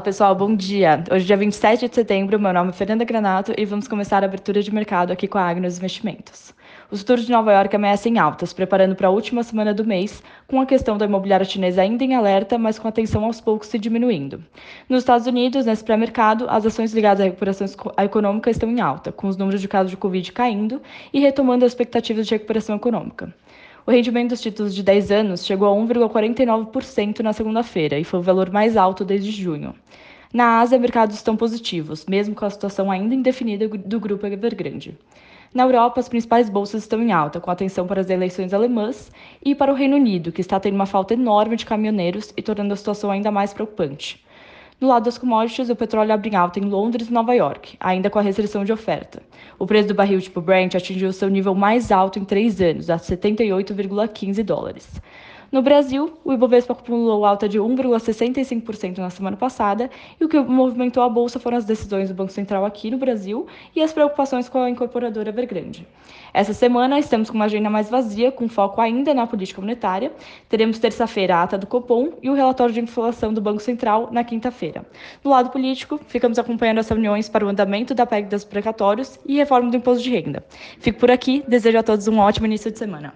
Pessoal, bom dia. Hoje, dia 27 de setembro, meu nome é Fernanda Granato e vamos começar a abertura de mercado aqui com a Agnos Investimentos. Os futuros de Nova York ameaçam altas, preparando para a última semana do mês, com a questão da imobiliária chinesa ainda em alerta, mas com a tensão aos poucos se diminuindo. Nos Estados Unidos, nesse pré-mercado, as ações ligadas à recuperação econômica estão em alta, com os números de casos de Covid caindo e retomando as expectativas de recuperação econômica. O rendimento dos títulos de 10 anos chegou a 1,49% na segunda-feira e foi o valor mais alto desde junho. Na Ásia, mercados estão positivos, mesmo com a situação ainda indefinida do grupo Evergrande. Na Europa, as principais bolsas estão em alta, com atenção para as eleições alemãs e para o Reino Unido, que está tendo uma falta enorme de caminhoneiros e tornando a situação ainda mais preocupante. No lado das commodities, o petróleo abre em alta em Londres e Nova York, ainda com a restrição de oferta. O preço do barril tipo Brent atingiu seu nível mais alto em três anos, a 78,15 dólares. No Brasil, o Ibovespa acumulou alta de 1,65% na semana passada, e o que movimentou a bolsa foram as decisões do Banco Central aqui no Brasil e as preocupações com a incorporadora Evergrande. Essa semana estamos com uma agenda mais vazia, com foco ainda na política monetária. Teremos terça-feira a ata do Copom e o relatório de inflação do Banco Central na quinta-feira. No lado político, ficamos acompanhando as reuniões para o andamento da PEC dos precatórios e reforma do imposto de renda. Fico por aqui, desejo a todos um ótimo início de semana.